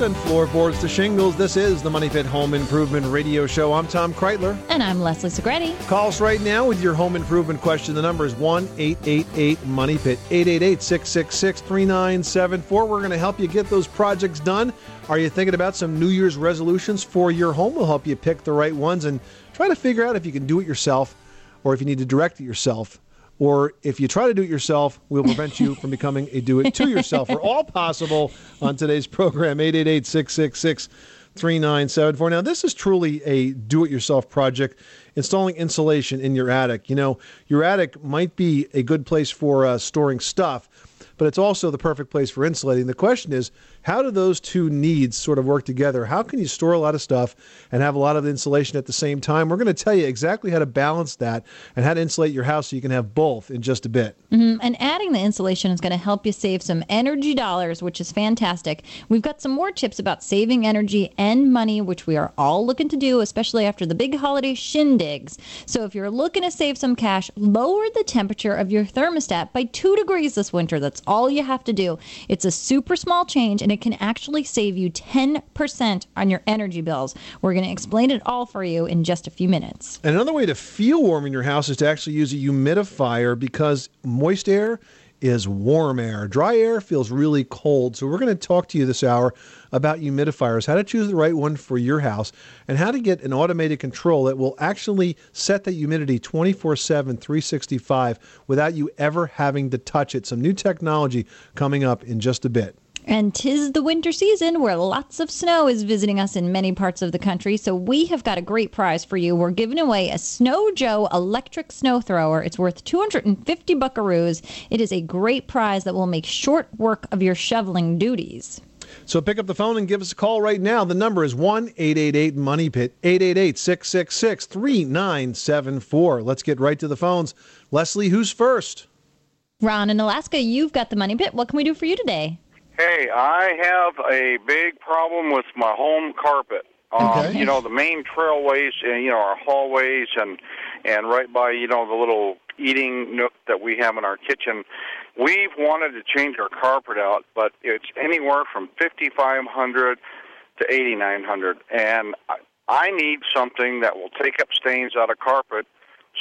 and floorboards to shingles. This is the Money Pit Home Improvement Radio Show. I'm Tom Kraeutler. And I'm Leslie Segrete. Call us right now with your home improvement question. The number is 1 888 Money Pit, 888 666 3974. We're going to help you get those projects done. Are you thinking about some New Year's resolutions for your home? We'll help you pick the right ones and try to figure out if you can do it yourself or if you need to direct it yourself or if you try to do it yourself, we'll prevent you from becoming a do it to yourself. We're all possible on today's program, 888 666 3974. Now, this is truly a do it yourself project, installing insulation in your attic. You know, your attic might be a good place for uh, storing stuff, but it's also the perfect place for insulating. The question is, how do those two needs sort of work together? How can you store a lot of stuff and have a lot of insulation at the same time? We're going to tell you exactly how to balance that and how to insulate your house so you can have both in just a bit. Mm-hmm. And adding the insulation is going to help you save some energy dollars, which is fantastic. We've got some more tips about saving energy and money, which we are all looking to do, especially after the big holiday shindigs. So if you're looking to save some cash, lower the temperature of your thermostat by two degrees this winter. That's all you have to do. It's a super small change and it can actually save you 10% on your energy bills. We're going to explain it all for you in just a few minutes. Another way to feel warm in your house is to actually use a humidifier because moist air is warm air. Dry air feels really cold. So we're going to talk to you this hour about humidifiers, how to choose the right one for your house, and how to get an automated control that will actually set the humidity 24 7, 365 without you ever having to touch it. Some new technology coming up in just a bit. And tis the winter season where lots of snow is visiting us in many parts of the country. So we have got a great prize for you. We're giving away a Snow Joe electric snow thrower. It's worth 250 buckaroos. It is a great prize that will make short work of your shoveling duties. So pick up the phone and give us a call right now. The number is 1 888 Money Pit, 888 666 3974. Let's get right to the phones. Leslie, who's first? Ron in Alaska, you've got the Money Pit. What can we do for you today? Hey, I have a big problem with my home carpet. Um, Okay. You know, the main trailways, uh, you know, our hallways and and right by, you know, the little eating nook that we have in our kitchen. We've wanted to change our carpet out, but it's anywhere from 5500 to 8900 and I, I need something that will take up stains out of carpet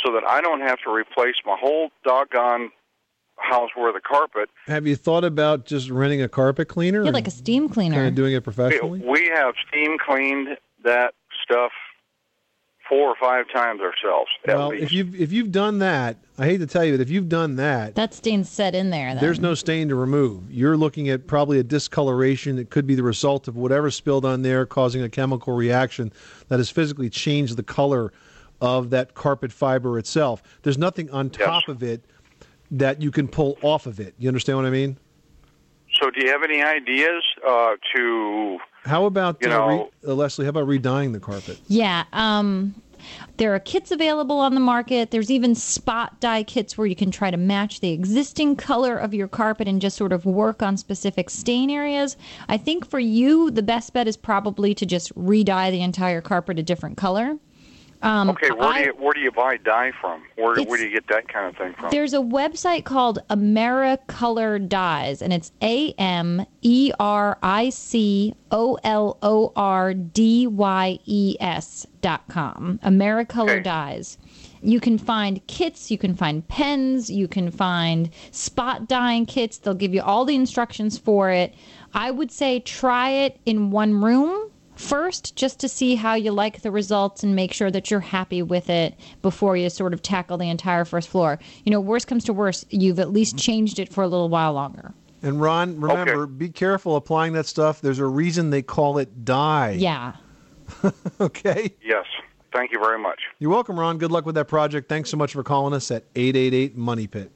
so that I don't have to replace my whole doggone house worth of carpet. Have you thought about just renting a carpet cleaner? Yeah, like a steam cleaner. kind of doing it professionally? We have steam cleaned that stuff four or five times ourselves. At Well, least. if you've if you've done that, I hate to tell you, but if you've done that, that stain's set in there. Then. there's no stain to remove. You're looking at probably a discoloration. It could be the result of whatever spilled on there, causing a chemical reaction that has physically changed the color of that carpet fiber itself. There's nothing on top of it that you can pull off of it. You understand what I mean? so, do you have any ideas uh, to? How about You uh, re- know- uh, Leslie? How about redying the carpet? Yeah. Um, there are kits available on the market. There's even spot dye kits where you can try to match the existing color of your carpet and just sort of work on specific stain areas. I think for you, the best bet is probably to just re-dye the entire carpet a different color. Um, Okay, where I- do you where do you buy dye from? Where where do you get that kind of thing from? There's a website called AmeriColor Dyes, and it's A M E R I C O L O R D Y E S dot com. AmeriColor Okay. Dyes. You can find kits, you can find pens, you can find spot dyeing kits. They'll give you all the instructions for it. I would say try it in one room first just to see how you like the results and make sure that you're happy with it before you sort of tackle the entire first floor. You know, worst comes to worst, you've at least changed it for a little while longer. And Ron, remember, be careful applying that stuff. There's a reason they call it dye. Yeah. okay. Yes. Thank you very much. You're welcome, Ron. Good luck with that project. Thanks so much for calling us at 888 Money Pit.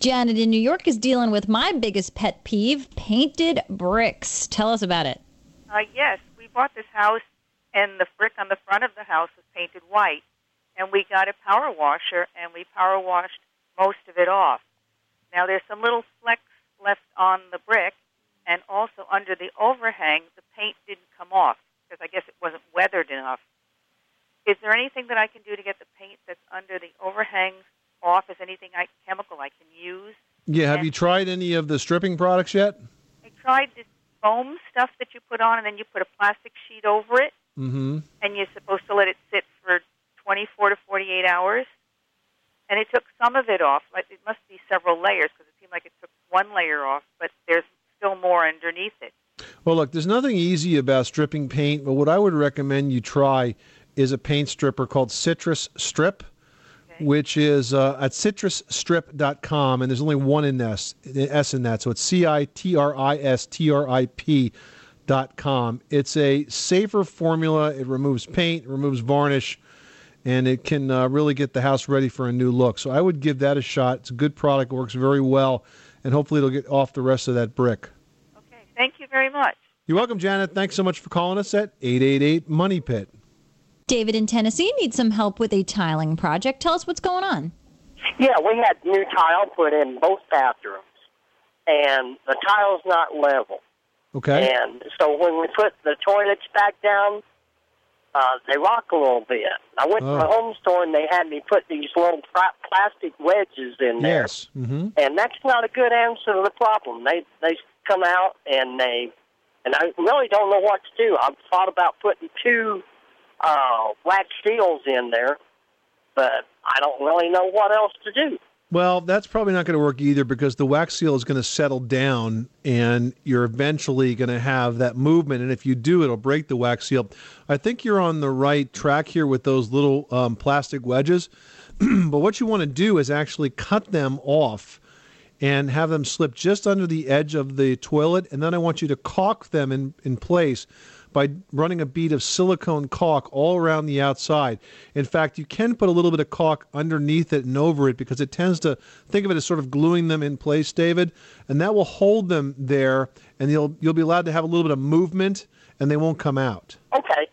Janet in New York is dealing with my biggest pet peeve painted bricks. Tell us about it. Uh, yes, we bought this house, and the brick on the front of the house was painted white. And we got a power washer, and we power washed most of it off. Now there's some little flecks left on the brick, and also under the overhang, the paint didn't come off because I guess it wasn't weathered enough. Is there anything that I can do to get the paint that's under the overhang off? Is anything I, chemical I can use? Yeah, have you tried any of the stripping products yet? I tried to foam stuff that you put on, and then you put a plastic sheet over it, Mm-hmm. and you're supposed to let it sit for 24 to 48 hours. And it took some of it off. It must be several layers because it seemed like it took one layer off, but there's still more underneath it. Well, look, there's nothing easy about stripping paint, but what I would recommend you try is a paint stripper called Citristrip. Which is uh, at citristrip.com, and there's only one in S, S in that, so it's C I T R I S T R I P dot com. It's a safer formula. It removes paint, it removes varnish, and it can uh, really get the house ready for a new look. So I would give that a shot. It's a good product, works very well, and hopefully it'll get off the rest of that brick. Okay. Thank you very much. You're welcome, Janet. Thanks so much for calling us at 888 Money Pit. David in Tennessee needs some help with a tiling project. Tell us what's going on. Yeah, we had new tile put in both bathrooms, and the tile's not level. Okay. And so when we put the toilets back down, uh, they rock a little bit. I went Oh. to the home store and they had me put these little pla- plastic wedges in there. Yes. hmm And that's not a good answer to the problem. They they come out and they and I really don't know what to do. I've thought about putting two uh, wax seals in there, but I don't really know what else to do. Well, that's probably not going to work either because the wax seal is going to settle down and you're eventually going to have that movement. And if you do, it'll break the wax seal. I think you're on the right track here with those little um, plastic wedges. but what you want to do is actually cut them off and have them slip just under the edge of the toilet. And then I want you to caulk them in, in place by running a bead of silicone caulk all around the outside. In fact, you can put a little bit of caulk underneath it and over it because it tends to think of it as sort of gluing them in place, David, and that will hold them there and you'll you'll be allowed to have a little bit of movement and they won't come out. Okay,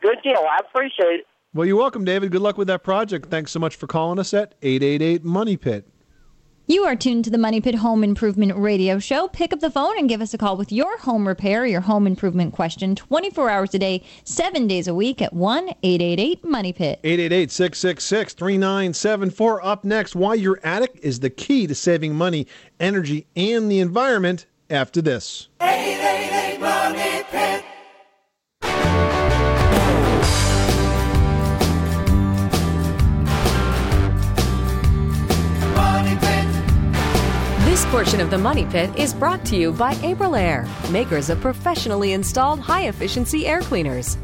good deal. I appreciate it. Well, you're welcome, David. Good luck with that project. Thanks so much for calling us at 888 Money Pit. You are tuned to the Money Pit Home Improvement Radio Show. Pick up the phone and give us a call with your home repair, your home improvement question 24 hours a day, 7 days a week at 1 888 Money Pit. 888 666 3974. Up next, why your attic is the key to saving money, energy, and the environment after this. This portion of the Money Pit is brought to you by Aprilaire, makers of professionally installed high efficiency air cleaners.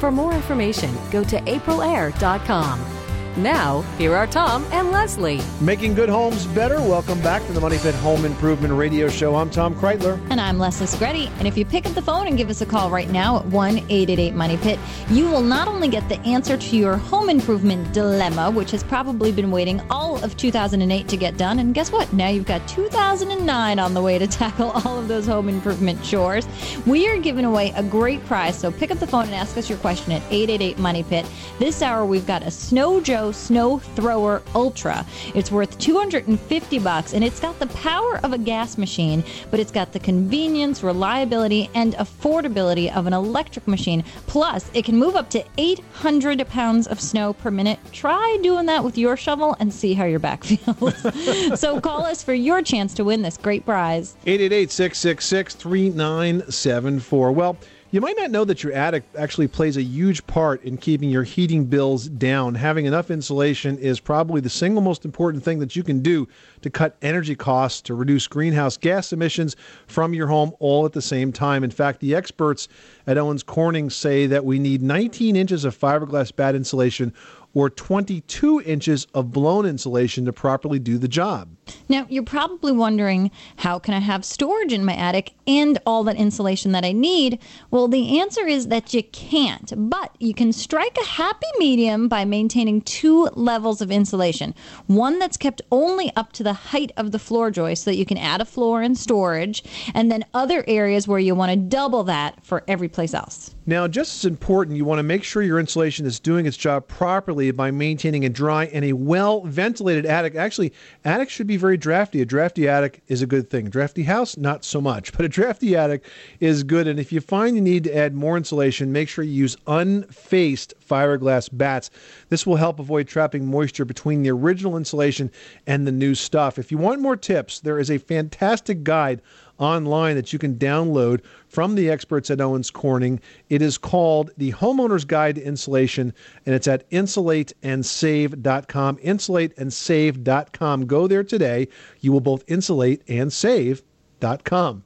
For more information, go to aprilaire.com. Now, here are Tom and Leslie. Making good homes better. Welcome back to the Money Pit Home Improvement Radio Show. I'm Tom Kraeutler. And I'm Leslie Segrete. And if you pick up the phone and give us a call right now at 1 888 Money Pit, you will not only get the answer to your home improvement dilemma, which has probably been waiting all of 2008 to get done. And guess what? Now you've got 2009 on the way to tackle all of those home improvement chores. We are giving away a great prize. So pick up the phone and ask us your question at 888 Money Pit. This hour, we've got a Snow Snow Thrower Ultra. It's worth 250 bucks and it's got the power of a gas machine, but it's got the convenience, reliability, and affordability of an electric machine. Plus, it can move up to 800 pounds of snow per minute. Try doing that with your shovel and see how your back feels. so call us for your chance to win this great prize. 888 666 3974. Well, you might not know that your attic actually plays a huge part in keeping your heating bills down. Having enough insulation is probably the single most important thing that you can do to cut energy costs, to reduce greenhouse gas emissions from your home all at the same time. In fact, the experts at Owens Corning say that we need 19 inches of fiberglass bat insulation or 22 inches of blown insulation to properly do the job. Now, you're probably wondering how can I have storage in my attic and all that insulation that I need? Well, the answer is that you can't, but you can strike a happy medium by maintaining two levels of insulation. One that's kept only up to the height of the floor joist so that you can add a floor and storage, and then other areas where you want to double that for every place else. Now, just as important, you want to make sure your insulation is doing its job properly by maintaining a dry and a well ventilated attic. Actually, attics should be very drafty. A drafty attic is a good thing. A drafty house, not so much, but a drafty attic is good. And if you find you need to add more insulation, make sure you use unfaced fiberglass bats. This will help avoid trapping moisture between the original insulation and the new stuff. If you want more tips, there is a fantastic guide online that you can download from the experts at Owens Corning. It is called The Homeowner's Guide to Insulation, and it's at insulateandsave.com. Insulateandsave.com. Go there today. You will both insulate and save.com.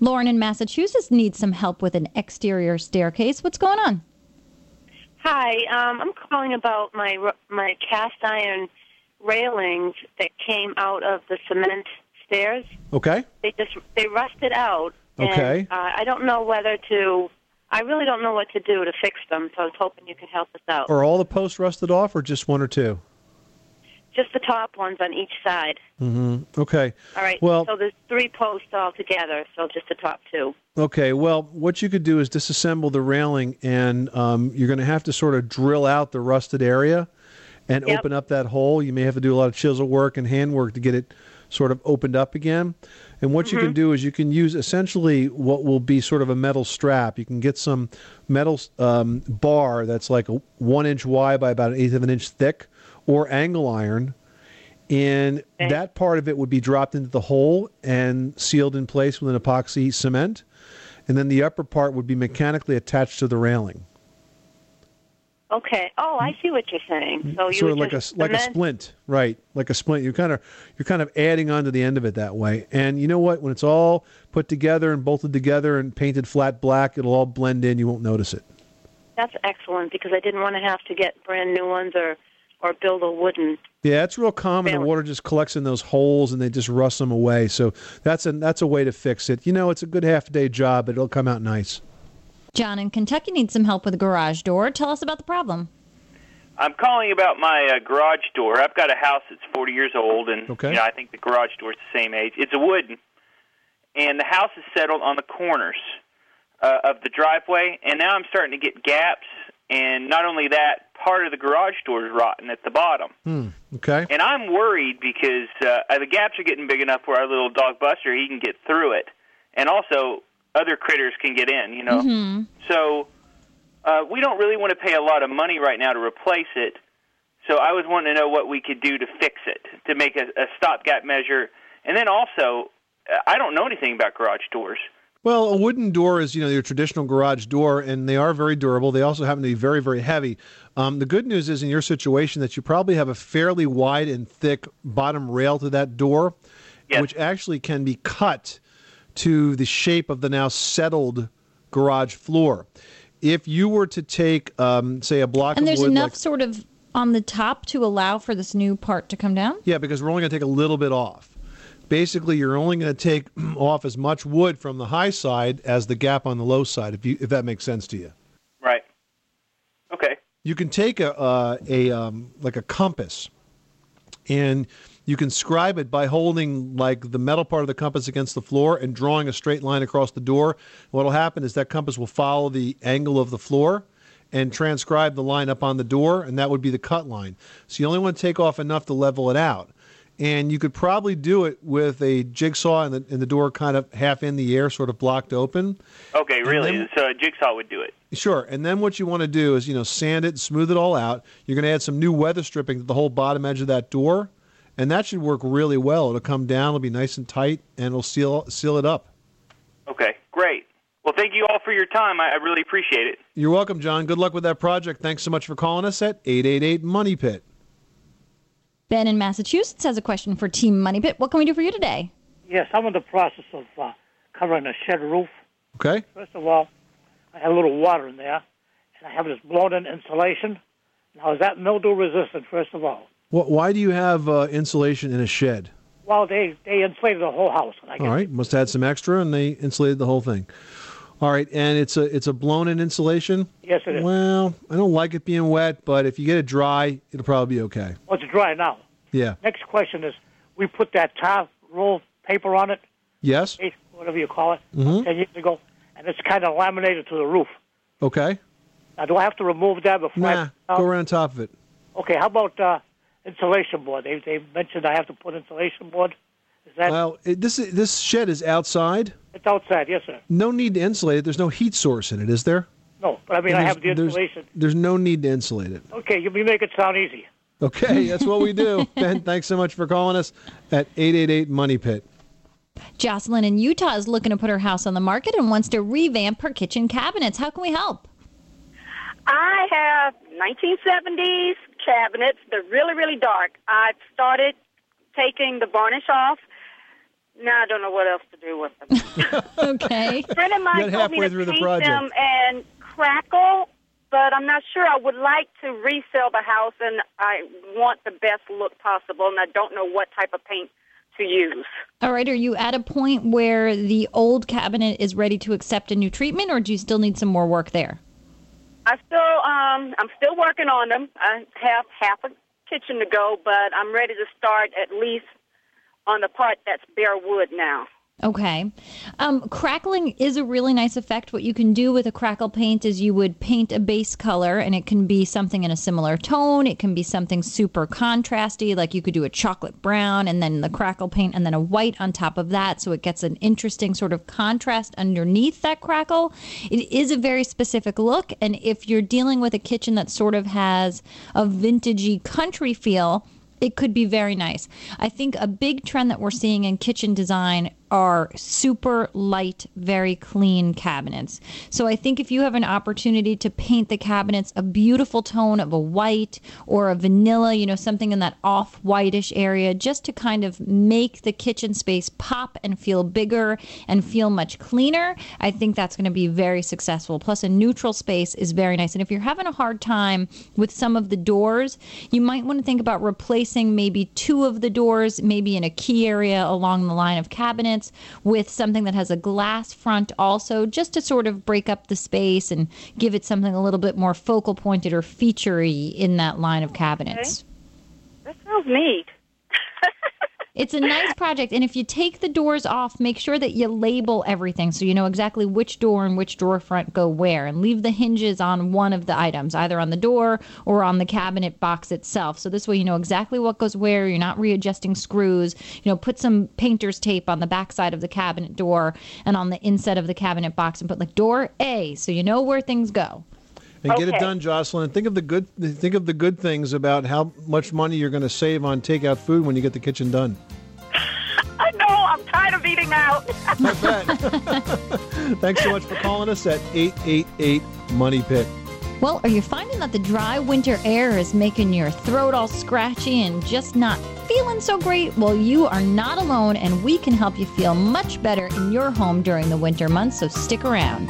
Lauren in Massachusetts needs some help with an exterior staircase. What's going on? Hi, um, I'm calling about my my cast iron railings that came out of the cement stairs. Okay. They just they rusted out. Okay. And, uh, I don't know whether to. I really don't know what to do to fix them. So I was hoping you could help us out. Are all the posts rusted off or just one or two? Just the top ones on each side. Mm-hmm. Okay. All right. Well- so there's three posts all together. So just the top two. Okay, well, what you could do is disassemble the railing, and um, you're going to have to sort of drill out the rusted area and Yep. open up that hole. You may have to do a lot of chisel work and handwork to get it sort of opened up again. And what you can do is you can use essentially what will be sort of a metal strap. You can get some metal um, bar that's like a one inch wide by about an eighth of an inch thick, or angle iron. And that part of it would be dropped into the hole and sealed in place with an epoxy cement. And then the upper part would be mechanically attached to the railing. Okay. Oh, I see what you're saying. So you sort of like a like a splint, right? Like a splint. You're kind of you're kind of adding on to the end of it that way. And you know what? When it's all put together and bolted together and painted flat black, it'll all blend in. You won't notice it. That's excellent because I didn't want to have to get brand new ones or or build a wooden. Yeah, it's real common. The water just collects in those holes and they just rust them away. So that's a that's a way to fix it. You know, it's a good half day job, but it'll come out nice. John in Kentucky needs some help with a garage door. Tell us about the problem. I'm calling about my uh, garage door. I've got a house that's 40 years old, and Okay. you know I think the garage door is the same age. It's a wooden, and the house is settled on the corners uh, of the driveway, and now I'm starting to get gaps. And not only that, part of the garage door is rotten at the bottom. Hmm. Okay. And I'm worried because uh, the gaps are getting big enough where our little dog Buster he can get through it, and also other critters can get in. You know, so uh, we don't really want to pay a lot of money right now to replace it. So I was wanting to know what we could do to fix it, to make a, a stopgap measure, and then also, uh, I don't know anything about garage doors. Well, a wooden door is, you know, your traditional garage door, and they are very durable. They also happen to be very, very heavy. Um, the good news is, in your situation, that you probably have a fairly wide and thick bottom rail to that door, Yes. which actually can be cut to the shape of the now settled garage floor. If you were to take, um, say, a block of wood. And there's wood, enough like- sort of on the top to allow for this new part to come down? Yeah, because we're only going to take a little bit off. Basically, you're only going to take off as much wood from the high side as the gap on the low side, if you if that makes sense to you. Right. Okay. You can take a uh, a um, like a compass, and you can scribe it by holding like the metal part of the compass against the floor and drawing a straight line across the door. What'll happen is that compass will follow the angle of the floor and transcribe the line up on the door, and that would be the cut line. So you only want to take off enough to level it out. And you could probably do it with a jigsaw and the, and the door kind of half in the air, sort of blocked open. Okay, really? then- so a jigsaw would do it. Sure. And then what you want to do is, you know, sand it, smooth it all out. You're going to add some new weather stripping to the whole bottom edge of that door, and that should work really well. It'll come down, it'll be nice and tight, and it'll seal seal it up. Okay, great. Well, thank you all for your time. I, I really appreciate it. You're welcome, John. Good luck with that project. Thanks so much for calling us at 888 Money Pit. Ben in Massachusetts has a question for Team Money Pit. What can we do for you today? Yes, I'm in the process of uh, covering a shed roof. Okay? First of all, I had a little water in there, and I have this blown-in insulation. Now, is that mildew resistant? First of all, Wh- why do you have uh, insulation in a shed? well, they they insulated the whole house, I guess All right, must have had some extra, and they insulated the whole thing. All right, and it's a it's a blown-in insulation. yes, it is. Well, I don't like it being wet, but if you get it dry, it'll probably be okay. Well, it's dry now. Yeah. Next question is, we put that tar roll paper on it, Yes. whatever you call it, Mhm. ten years ago, and it's kind of laminated to the roof. Okay. Now, do I have to remove that before? Nah, I, go around top of it. Okay, how about uh, insulation board? They they mentioned I have to put insulation board. Is that Well, it, this this shed is outside. it's outside? Yes, sir. No need to insulate it. There's no heat source in it, is there? No, but I mean I have the there's- insulation. There's no need to insulate it. Okay, you you make it sound easy. Okay, that's what we do. ben, thanks so much for calling us at 888 Money Pit. Jocelyn in Utah is looking to put her house on the market and wants to revamp her kitchen cabinets. How can we help? I have 1970s cabinets. They're really, really dark. I've started taking the varnish off. Now I don't know what else to do with them. okay. A friend of mine Got told me to through the paint project. them and crackle, but I'm not sure. I would like to resell the house, and I want the best look possible, and I don't know what type of paint to use. All right. Are you at a point where the old cabinet is ready to accept a new treatment, or do you still need some more work there? I still, um, I'm still working on them. I have half a kitchen to go, but I'm ready to start at least on the part that's bare wood now. Okay. Um, crackling is a really nice effect. What you can do with a crackle paint is you would paint a base color, and it can be something in a similar tone. It can be something super contrasty, like you could do a chocolate brown and then the crackle paint and then a white on top of that. So it gets an interesting sort of contrast underneath that crackle. It is a very specific look. And if you're dealing with a kitchen that sort of has a vintagey country feel, it could be very nice. I think a big trend that we're seeing in kitchen design are super light, very clean cabinets. So I think if you have an opportunity to paint the cabinets a beautiful tone of a white or a vanilla, you know, something in that off whitish area, just to kind of make the kitchen space pop and feel bigger and feel much cleaner, I think that's going to be very successful. Plus, a neutral space is very nice. And if you're having a hard time with some of the doors, you might want to think about replacing maybe two of the doors, maybe in a key area along the line of cabinets with something that has a glass front also, just to sort of break up the space and give it something a little bit more focal pointed or featurey in that line of cabinets. That sounds neat. It's a nice project, and if you take the doors off, make sure that you label everything so you know exactly which door and which drawer front go where, and leave the hinges on one of the items, either on the door or on the cabinet box itself. So this way you know exactly what goes where. You're not readjusting screws. You know, put some painter's tape on the backside of the cabinet door and on the inside of the cabinet box, and put like door A, so you know where things go. And get it done, Jocelyn. And think of the good think of the good things about how much money you're going to save on takeout food when you get the kitchen done. I know. I'm tired of eating out. I bet. Thanks so much for calling us at 888 Money Pit. Well, are you finding that the dry winter air is making your throat all scratchy and just not feeling so great? Well, you are not alone, and we can help you feel much better in your home during the winter months, so stick around.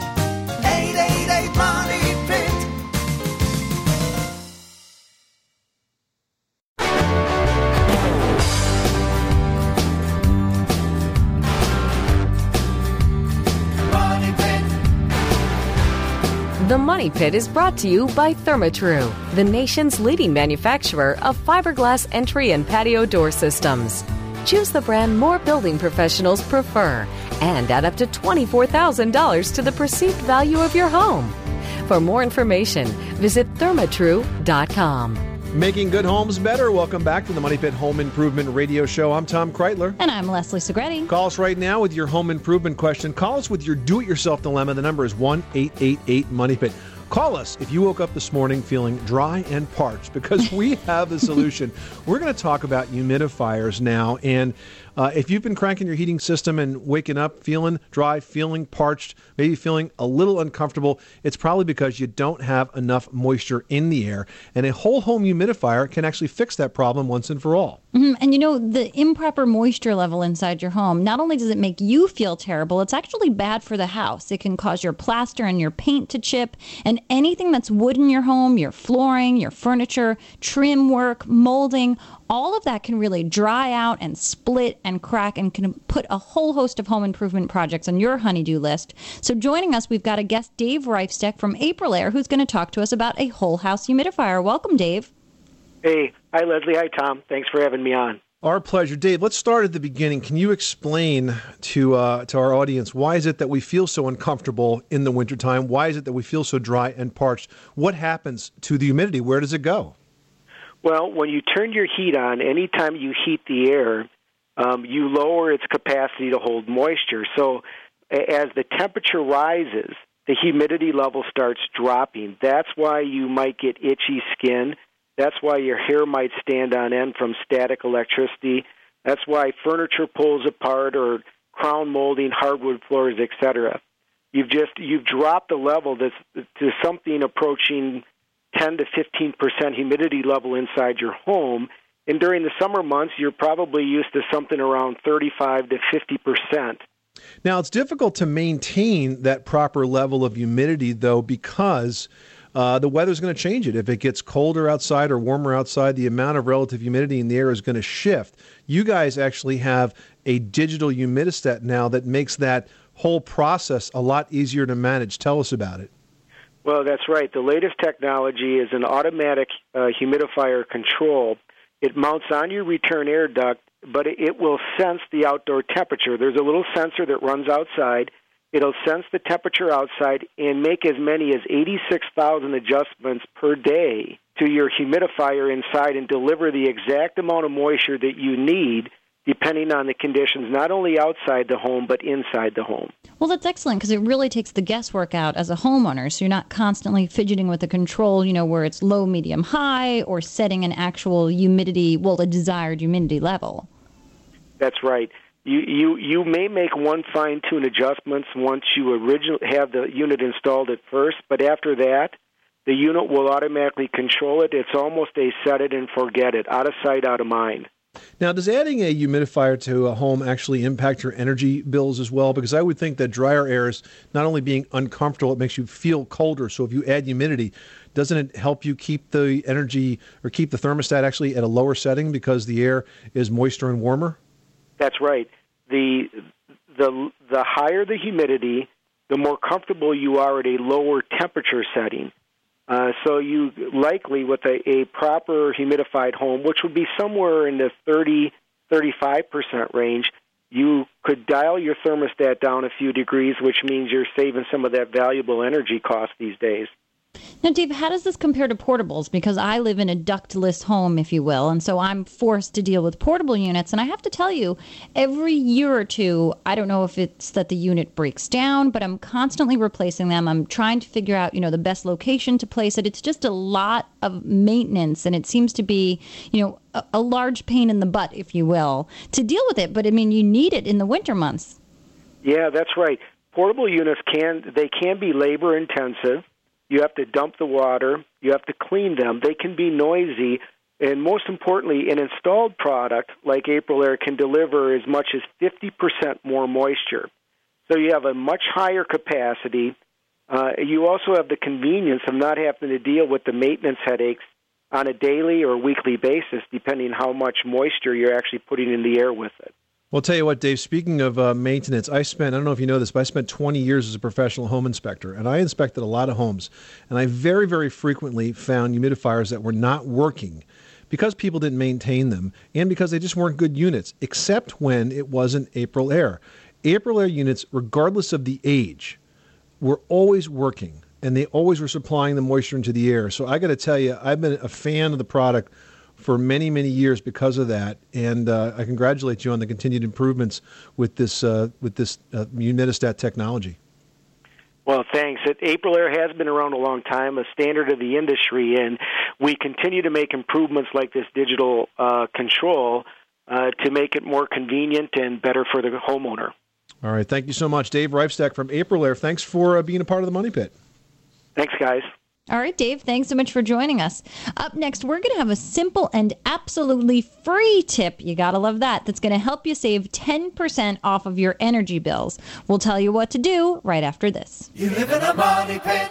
Money Pit is brought to you by Therma-Tru, the nation's leading manufacturer of fiberglass entry and patio door systems. Choose the brand more building professionals prefer and add up to $24,000 to the perceived value of your home. For more information, visit thermatru.com. Making good homes better. Welcome back to the Money Pit Home Improvement Radio Show. I'm Tom Kraeutler. And I'm Leslie Segrete. Call us right now with your home improvement question. Call us with your do it yourself dilemma. The number is 1 888 Money Pit. Call us if you woke up this morning feeling dry and parched because we have the solution. We're going to talk about humidifiers now. And uh, if you've been cranking your heating system and waking up feeling dry, feeling parched, maybe feeling a little uncomfortable, it's probably because you don't have enough moisture in the air. And a whole home humidifier can actually fix that problem once and for all. Mhm. And you know, the improper moisture level inside your home, not only does it make you feel terrible, it's actually bad for the house. It can cause your plaster and your paint to chip, and anything that's wood in your home, your flooring, your furniture, trim work, molding, all of that can really dry out and split and crack and can put a whole host of home improvement projects on your honeydew list. So joining us, we've got a guest, Dave Reifsteck from Aprilaire, who's going to talk to us about a whole house humidifier. Welcome, Dave. Hey, hi Leslie, hi Tom. Thanks for having me on. Our pleasure, Dave. Let's start at the beginning. Can you explain to uh, to our audience why is it that we feel so uncomfortable in the wintertime? Why is it that we feel so dry and parched? What happens to the humidity? Where does it go? Well, when you turn your heat on, anytime you heat the air, um, you lower its capacity to hold moisture. So, as the temperature rises, the humidity level starts dropping. That's why you might get itchy skin. That's why your hair might stand on end from static electricity. That's why furniture pulls apart or crown molding, hardwood floors, etc. You've just you've dropped the level that's to something approaching 10 to 15 percent humidity level inside your home. And during the summer months, you're probably used to something around 35 to 50 percent. Now, it's difficult to maintain that proper level of humidity, though, because uh, the weather's going to change it. If it gets colder outside or warmer outside, the amount of relative humidity in the air is going to shift. You guys actually have a digital humidistat now that makes that whole process a lot easier to manage. Tell us about it. Well, that's right. The latest technology is an automatic uh, humidifier control. It mounts on your return air duct, but it will sense the outdoor temperature. There's a little sensor that runs outside. It'll sense the temperature outside and make as many as 86,000 adjustments per day to your humidifier inside and deliver the exact amount of moisture that you need depending on the conditions, not only outside the home, but inside the home. Well, that's excellent because it really takes the guesswork out as a homeowner. So you're not constantly fidgeting with the control, you know, where it's low, medium, high, or setting an actual humidity, well, a desired humidity level. That's right. You you you may make one fine tune adjustments once you originally have the unit installed at first, but after that, the unit will automatically control it. It's almost a set it and forget it, out of sight, out of mind. Now, does adding a humidifier to a home actually impact your energy bills as well? Because I would think that drier air is not only being uncomfortable, it makes you feel colder. So if you add humidity, doesn't it help you keep the energy or keep the thermostat actually at a lower setting because the air is moister and warmer? That's right. The the the higher the humidity, the more comfortable you are at a lower temperature setting. Uh, so you likely with a, a proper humidified home, which would be somewhere in the 30 35 percent range, you could dial your thermostat down a few degrees, which means you're saving some of that valuable energy cost these days. Now, Dave, how does this compare to portables? Because I live in a ductless home, if you will, and so I'm forced to deal with portable units. And I have to tell you, every year or two, I don't know if it's that the unit breaks down, but I'm constantly replacing them. I'm trying to figure out, you know, the best location to place it. It's just a lot of maintenance, and it seems to be, you know, a, a large pain in the butt, if you will, to deal with it. But I mean, you need it in the winter months. Yeah, that's right. Portable units can they can be labor intensive you have to dump the water. You have to clean them. They can be noisy. And most importantly, an installed product like Aprilaire can deliver as much as 50% more moisture. So you have a much higher capacity. Uh, you also have the convenience of not having to deal with the maintenance headaches on a daily or weekly basis, depending how much moisture you're actually putting in the air with it. Well, I'll tell you what, Dave, speaking of uh, maintenance, I spent, I don't know if you know this, but I spent 20 years as a professional home inspector, and I inspected a lot of homes. And I very, very frequently found humidifiers that were not working because people didn't maintain them and because they just weren't good units, except when it wasn't Aprilaire. April Air units, regardless of the age, were always working and they always were supplying the moisture into the air. So I got to tell you, I've been a fan of the product for many, many years because of that. And uh, I congratulate you on the continued improvements with this uh, with this uh, technology. Well, thanks. It, Aprilaire has been around a long time, a standard of the industry, and we continue to make improvements like this digital uh, control uh, to make it more convenient and better for the homeowner. All right. Thank you so much, Dave Reifsteck from Aprilaire. Thanks for uh, being a part of the Money Pit. Thanks, guys. All right, Dave, thanks so much for joining us. Up next, we're going to have a simple and absolutely free tip. You got to love that. That's going to help you save 10% off of your energy bills. We'll tell you what to do right after this. You live in a money pit.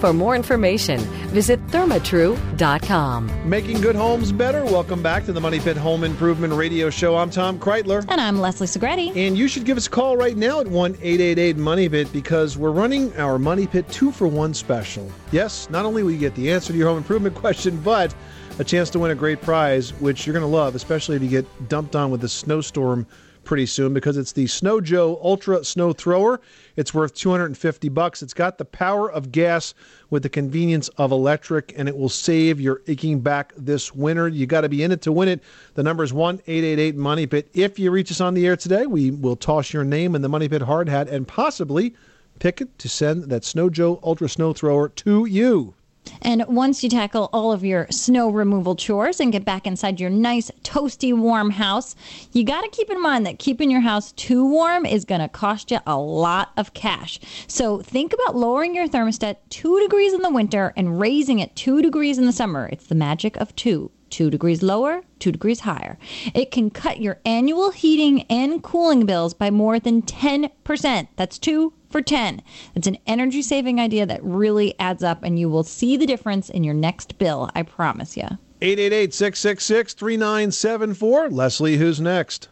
For more information, visit thermatru.com. Making good homes better. Welcome back to the Money Pit Home Improvement Radio Show. I'm Tom Kraeutler. And I'm Leslie Segrete. And you should give us a call right now at 1 888 Money Pit because we're running our Money Pit two for one special. Yes, not only will you get the answer to your home improvement question, but a chance to win a great prize, which you're going to love, especially if you get dumped on with a snowstorm pretty soon because it's the Snow Joe Ultra Snow Thrower. It's worth 250 bucks. It's got the power of gas with the convenience of electric, and it will save your aching back this winter. You got to be in it to win it. The number is one eight eight eight Money Pit. If you reach us on the air today, we will toss your name in the Money Pit hard hat and possibly pick it to send that Snow Joe Ultra Snow Thrower to you. And once you tackle all of your snow removal chores and get back inside your nice, toasty, warm house, you got to keep in mind that keeping your house too warm is going to cost you a lot of cash. So think about lowering your thermostat two degrees in the winter and raising it two degrees in the summer. It's the magic of two. Two degrees lower, two degrees higher. It can cut your annual heating and cooling bills by more than 10%. That's two for 10. It's an energy saving idea that really adds up, and you will see the difference in your next bill. I promise you. 888 666 3974. Leslie, who's next?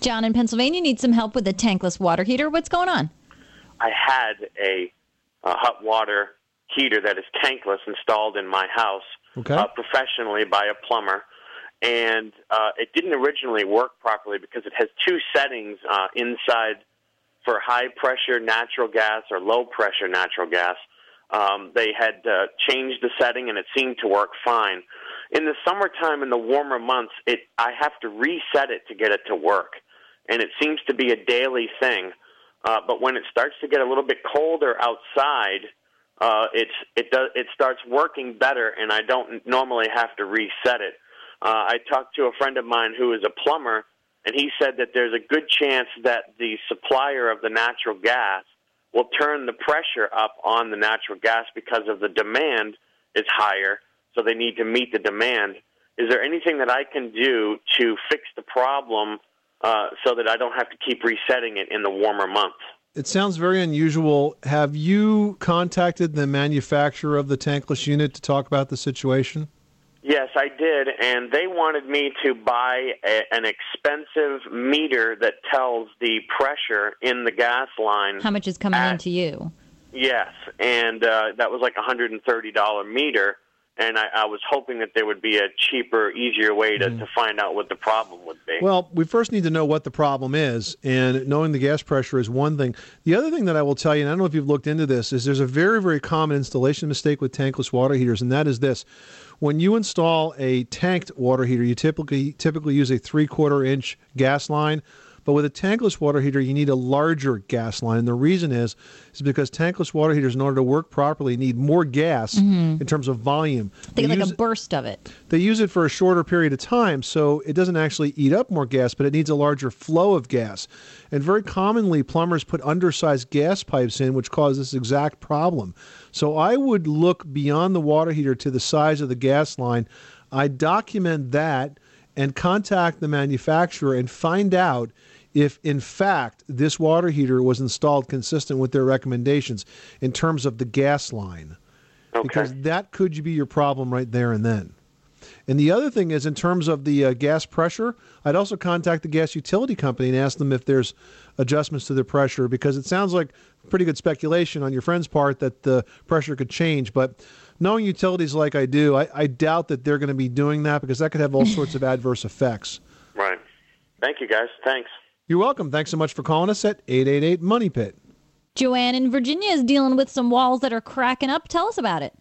John in Pennsylvania needs some help with a tankless water heater. What's going on? I had a, a hot water heater that is tankless installed in my house Okay. uh, professionally by a plumber. And uh, it didn't originally work properly because it has two settings uh, inside for high pressure natural gas or low pressure natural gas. Um, they had uh, changed the setting and it seemed to work fine. In the summertime, in the warmer months, it I have to reset it to get it to work, and it seems to be a daily thing. Uh, but when it starts to get a little bit colder outside, uh, it's it does it starts working better, and I don't normally have to reset it. Uh, I talked to a friend of mine who is a plumber, and he said that there's a good chance that the supplier of the natural gas will turn the pressure up on the natural gas because of the demand is higher, so they need to meet the demand. Is there anything that I can do to fix the problem uh, so that I don't have to keep resetting it in the warmer months? It sounds very unusual. Have you contacted the manufacturer of the tankless unit to talk about the situation? Yes, I did, and they wanted me to buy a, an expensive meter that tells the pressure in the gas line. How much is coming at- into you? Yes, and uh, that was like a hundred and thirty dollar meter, and I, I was hoping that there would be a cheaper, easier way to, to find out what the problem would be. Well, we first need to know what the problem is, and knowing the gas pressure is one thing. The other thing that I will tell you, and I don't know if you've looked into this, is there's a very, very common installation mistake with tankless water heaters, and that is this. When you install a tanked water heater, you typically typically use a three quarter inch gas line. But with a tankless water heater, you need a larger gas line. And the reason is, is because tankless water heaters, in order to work properly, need more gas Mhm. in terms of volume. They get like a burst of it. they use it for a shorter period of time, so it doesn't actually eat up more gas, but it needs a larger flow of gas. And very commonly, plumbers put undersized gas pipes in, which cause this exact problem. So I would look beyond the water heater to the size of the gas line. I document that and contact the manufacturer and find out if, in fact, this water heater was installed consistent with their recommendations in terms of the gas line. Because that could be your problem right there and then. And the other thing is, in terms of the uh, gas pressure, I'd also contact the gas utility company and ask them if there's adjustments to the pressure because it sounds like pretty good speculation on your friend's part that the pressure could change. But knowing utilities like I do, I, I doubt that they're going to be doing that because that could have all sorts of adverse effects. Right. Thank you, guys. Thanks. You're welcome. Thanks so much for calling us at 888 Money Pit. Joanne in Virginia is dealing with some walls that are cracking up. Tell us about it.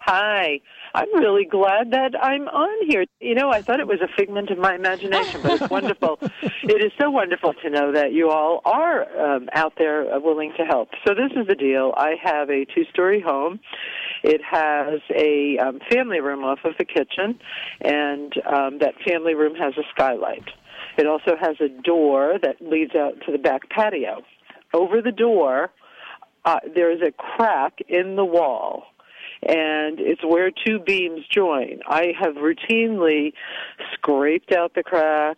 Hi. I'm really glad that I'm on here. You know, I thought it was a figment of my imagination, but it's wonderful. It is so wonderful to know that you all are um, out there uh, willing to help. So this is the deal. I have a two-story home. It has a um, family room off of the kitchen, and um, that family room has a skylight. It also has a door that leads out to the back patio. Over the door, uh, there is a crack in the wall and it's where two beams join. I have routinely scraped out the crack,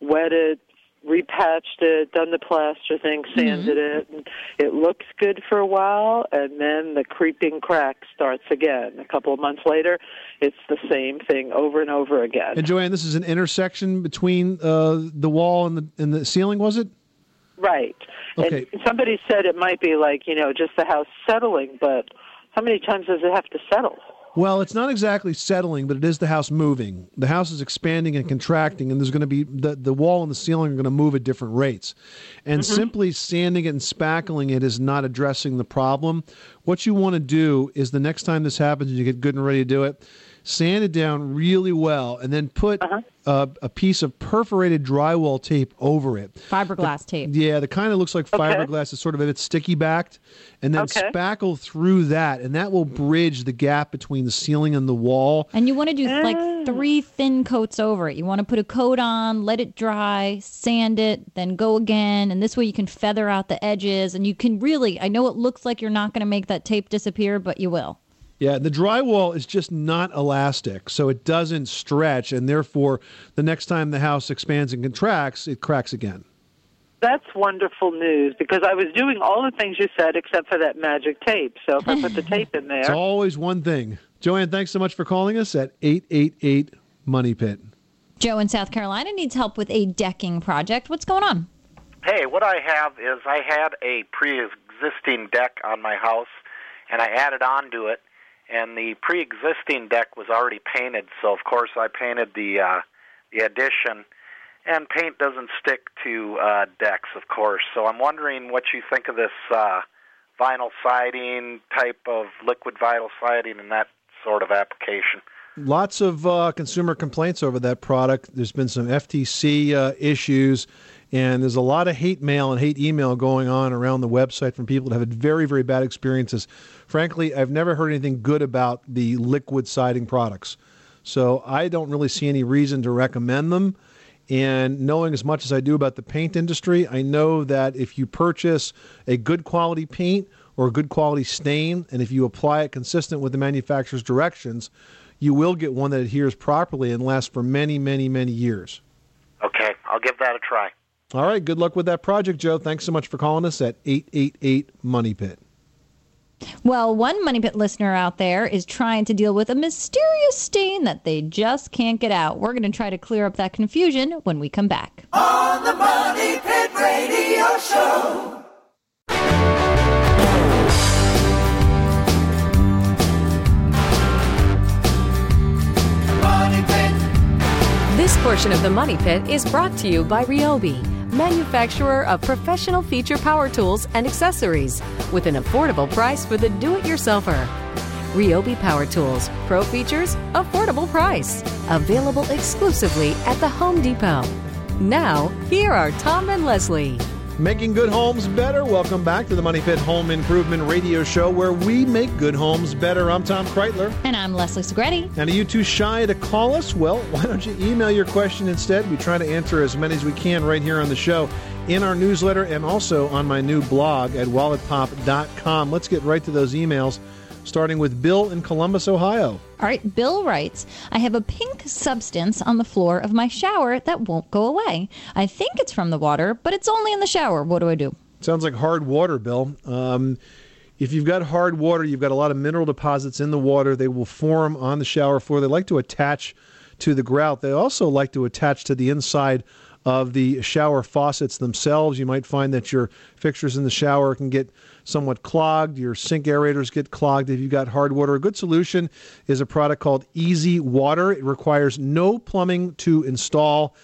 wetted, repatched it, done the plaster thing, sanded it, and it looks good for a while, and then the creeping crack starts again. A couple of months later, it's the same thing over and over again. And Joanne, this is an intersection between uh, the wall and the, and the ceiling, was it? Right. Okay. And somebody said it might be like, you know, just the house settling, but how many times does it have to settle? Well, it's not exactly settling, but it is the house moving. The house is expanding and contracting, and there's going to be the, the wall and the ceiling are going to move at different rates. And Mhm. simply sanding it and spackling it is not addressing the problem. What you want to do is the next time this happens and you get good and ready to do it, sand it down really well, and then put uh-huh. a, a piece of perforated drywall tape over it. Fiberglass tape. Yeah, the kind that looks like fiberglass is sort of a bit sticky backed, and then Okay. spackle through that, and that will bridge the gap between the ceiling and the wall. And you want to do like ah. three thin coats over it. You want to put a coat on, let it dry, sand it, then go again. And this way you can feather out the edges. And you can really, I know it looks like you're not going to make that tape disappear, but you will. Yeah, the drywall is just not elastic, so it doesn't stretch, and therefore, the next time the house expands and contracts, it cracks again. That's wonderful news because I was doing all the things you said except for that magic tape. So if I put the tape in there. It's there, always one thing. Joanne, thanks so much for calling us at 888 Money Pit. Joe in South Carolina needs help with a decking project. What's going on? Hey, what I have is I had a pre-existing deck on my house, and I added on to it, and the pre-existing deck was already painted. So of course I painted the uh, the addition, and paint doesn't stick to uh, decks, of course. So I'm wondering what you think of this uh, vinyl siding type of liquid vinyl siding and that sort of application. Lots of uh, consumer complaints over that product. There's been some FTC uh, issues, and there's a lot of hate mail and hate email going on around the website from people that have had very, very bad experiences. Frankly, I've never heard anything good about the liquid siding products. So I don't really see any reason to recommend them. And knowing as much as I do about the paint industry, I know that if you purchase a good quality paint or a good quality stain, and if you apply it consistent with the manufacturer's directions, you will get one that adheres properly and lasts for many, many, many years. Okay, I'll give that a try. All right, good luck with that project, Joe. Thanks so much for calling us at 888 Money Pit. Well, one Money Pit listener out there is trying to deal with a mysterious stain that they just can't get out. We're going to try to clear up that confusion when we come back. On the Money Pit Radio Show. Money Pit. This portion of the Money Pit is brought to you by Ryobi, manufacturer of professional feature power tools and accessories, with an affordable price for the do it yourselfer. Ryobi Power Tools, pro features, affordable price. Available exclusively at the Home Depot. Now, here are Tom and Leslie. Making good homes better. Welcome back to the Money Pit Home Improvement Radio Show, where we make good homes better. I'm Tom Kraeutler. And I'm Leslie Segrete. And are you too shy to call us? Well, why don't you email your question instead? We try to answer as many as we can right here on the show, in our newsletter, and also on my new blog at walletpop.com. Let's get right to those emails, starting with Bill in Columbus, Ohio. All right, Bill writes I have a pink substance on the floor of my shower that won't go away. I think it's from the water, but it's only in the shower. What do I do? Sounds like hard water, Bill. Um, if you've got hard water, you've got a lot of mineral deposits in the water. They will form on the shower floor. They like to attach to the grout. They also like to attach to the inside of the shower faucets themselves. You might find that your fixtures in the shower can get somewhat clogged. Your sink aerators get clogged if you've got hard water. A good solution is a product called Easy Water. It requires no plumbing to install.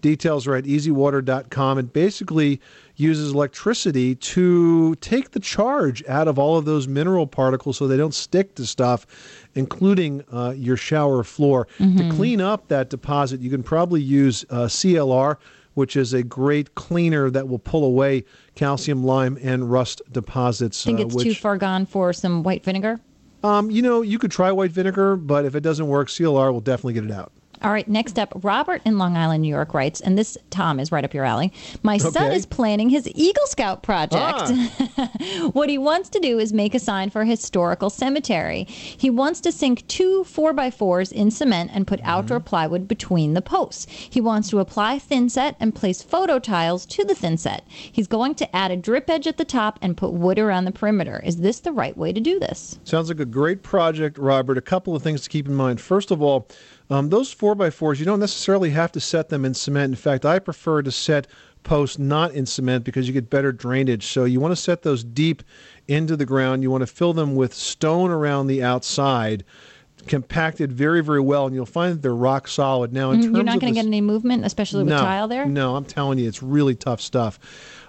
Details are at easywater.com. It basically uses electricity to take the charge out of all of those mineral particles so they don't stick to stuff, including uh, your shower floor. To Mhm. clean up that deposit, you can probably use uh, CLR, which is a great cleaner that will pull away calcium, lime, and rust deposits. Think uh, it's which, too far gone for some white vinegar? Um, you know, you could try white vinegar, but if it doesn't work, CLR will definitely get it out. All right, next up, Robert in Long Island, New York writes, and this, Tom, is right up your alley. My son is planning his Eagle Scout project. Ah. what he wants to do is make a sign for a historical cemetery. He wants to sink two 4x4s in cement and put mm-hmm. outdoor plywood between the posts. He wants to apply thinset and place photo tiles to the thinset. He's going to add a drip edge at the top and put wood around the perimeter. Is this the right way to do this? Sounds like a great project, Robert. A couple of things to keep in mind. First of all, um, those 4x4s, you don't necessarily have to set them in cement. In fact, I prefer to set posts not in cement because you get better drainage. So you want to set those deep into the ground. You want to fill them with stone around the outside. compacted very, very well, and you'll find that they're rock solid. Now, in Mm, terms You're not going to get any movement, especially with no, tile there. No, I'm telling you, it's really tough stuff.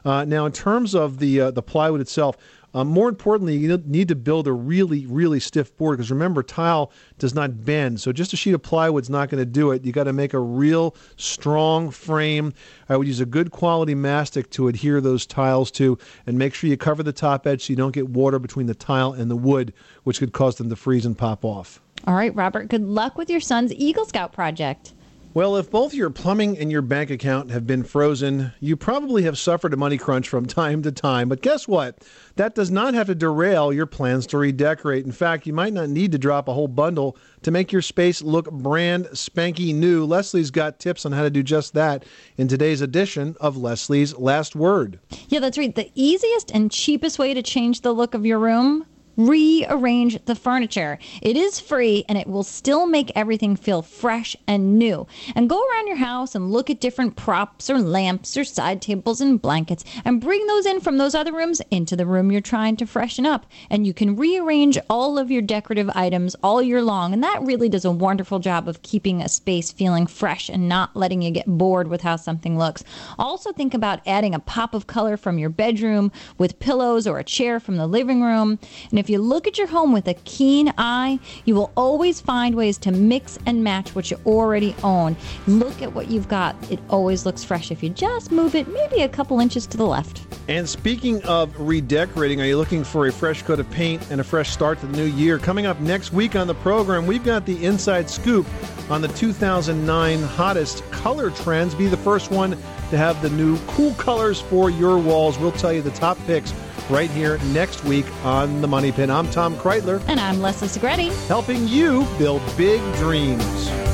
Uh, now, in terms of the uh, the plywood itself, uh, more importantly, you need to build a really, really stiff board because remember, tile does not bend. So just a sheet of plywood's not going to do it. You got to make a real strong frame. I would use a good quality mastic to adhere those tiles to, and make sure you cover the top edge so you don't get water between the tile and the wood, which could cause them to freeze and pop off. All right, Robert. Good luck with your son's Eagle Scout project. Well, if both your plumbing and your bank account have been frozen, you probably have suffered a money crunch from time to time. But guess what? That does not have to derail your plans to redecorate. In fact, you might not need to drop a whole bundle to make your space look brand spanky new. Leslie's got tips on how to do just that in today's edition of Leslie's Last Word. Yeah, that's right. The easiest and cheapest way to change the look of your room rearrange the furniture. It is free and it will still make everything feel fresh and new. And go around your house and look at different props or lamps or side tables and blankets and bring those in from those other rooms into the room you're trying to freshen up. And you can rearrange all of your decorative items all year long. And that really does a wonderful job of keeping a space feeling fresh and not letting you get bored with how something looks. Also, think about adding a pop of color from your bedroom with pillows or a chair from the living room. And if you look at your home with a keen eye, you will always find ways to mix and match what you already own. Look at what you've got. It always looks fresh if you just move it maybe a couple inches to the left. And speaking of redecorating, are you looking for a fresh coat of paint and a fresh start to the new year? Coming up next week on the program, we've got the inside scoop on the 2009 hottest color trends. Be the first one to have the new cool colors for your walls. We'll tell you the top picks right here next week on The Money Pit. I'm Tom Kraeutler. And I'm Leslie Segrete. Helping you build big dreams.